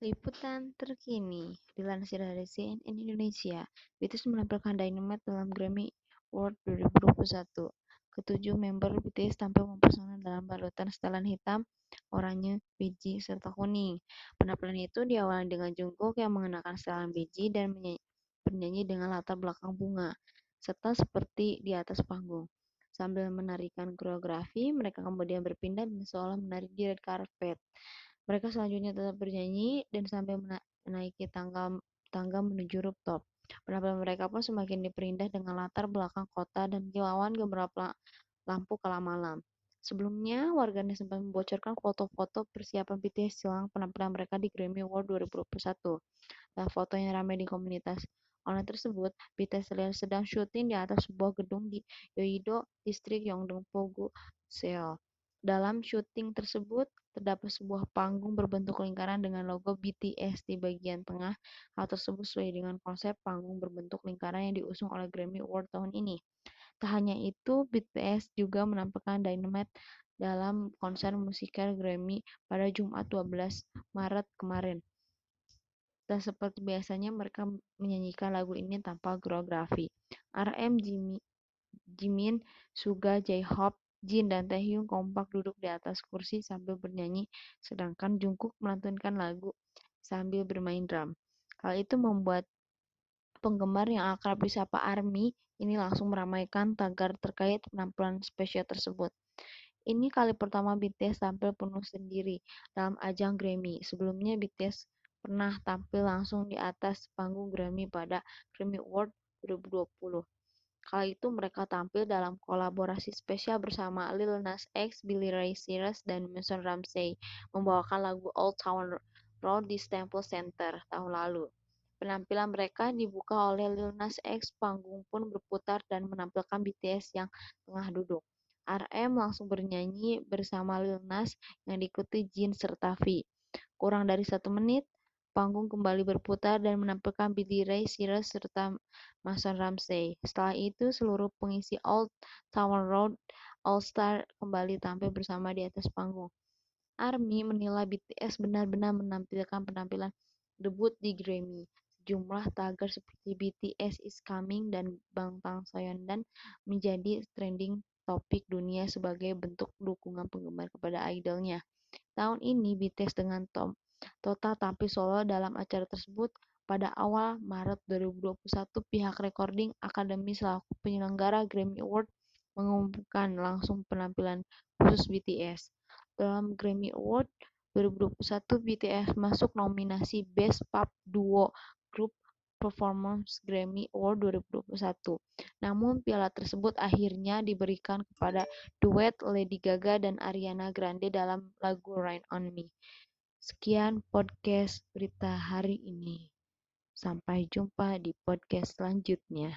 Liputan terkini dilansir dari CNN Indonesia, BTS menampilkan Dynamite dalam Grammy Award 2021. Ketujuh member BTS tampil mempesona dalam balutan setelan hitam, oranye, beige, serta kuning. Penampilan itu diawali dengan Jungkook yang mengenakan setelan beige dan bernyanyi dengan latar belakang bunga, serta seperti di atas panggung. Sambil menarikan koreografi, mereka kemudian berpindah dan seolah menari di red carpet. Mereka selanjutnya tetap bernyanyi dan sampai menaiki tangga, tangga menuju rooftop. Penampilan mereka pun semakin diperindah dengan latar belakang kota dan kilauan gemerlap lampu kala malam. Sebelumnya, warganet sempat membocorkan foto-foto persiapan BTS jelang penampilan mereka di Grammy Award 2021. Dalam foto yang ramai di komunitas online tersebut, BTS terlihat sedang syuting di atas sebuah gedung di Yoido, distrik Yongdong-Pogu, Seoul. Dalam syuting tersebut, terdapat sebuah panggung berbentuk lingkaran dengan logo BTS di bagian tengah. Hal tersebut sesuai dengan konsep panggung berbentuk lingkaran yang diusung oleh Grammy Award tahun ini. Tak hanya itu, BTS juga menampilkan Dynamite dalam konser musikal Grammy pada Jumat 12 Maret kemarin. Tak seperti biasanya mereka menyanyikan lagu ini tanpa koreografi. RM Jimin, Suga, J-Hope, Jin dan Taehyung kompak duduk di atas kursi sambil bernyanyi, sedangkan Jungkook melantunkan lagu sambil bermain drum. Hal itu membuat penggemar yang akrab disapa ARMY ini langsung meramaikan tagar terkait penampilan spesial tersebut. Ini kali pertama BTS tampil penuh sendiri dalam ajang Grammy. Sebelumnya BTS pernah tampil langsung di atas panggung Grammy pada Grammy Award 2020. Kala itu mereka tampil dalam kolaborasi spesial bersama Lil Nas X, Billy Ray Cyrus, dan Mason Ramsey membawakan lagu Old Town Road di Staples Center tahun lalu. Penampilan mereka dibuka oleh Lil Nas X, panggung pun berputar dan menampilkan BTS yang tengah duduk. RM langsung bernyanyi bersama Lil Nas yang diikuti Jin serta V. Kurang dari satu menit, Panggung kembali berputar dan menampilkan Billy Ray Cyrus serta Mason Ramsey. Setelah itu, seluruh pengisi Old Town Road All Star kembali tampil bersama di atas panggung. ARMY menilai BTS benar-benar menampilkan penampilan debut di Grammy. Sejumlah tagar seperti BTS is coming dan Bangtan Soyeondan menjadi trending topik dunia sebagai bentuk dukungan penggemar kepada idolnya. Tahun ini BTS dengan Tom total tampil solo dalam acara tersebut. Pada awal Maret 2021, pihak Recording Academy selaku penyelenggara Grammy Award mengumumkan langsung penampilan khusus BTS. Dalam Grammy Award 2021, BTS masuk nominasi Best Pop Duo Group Performance Grammy Award 2021. Namun piala tersebut akhirnya diberikan kepada duet Lady Gaga dan Ariana Grande dalam lagu Rain on Me. Sekian podcast berita hari ini. Sampai jumpa di podcast selanjutnya.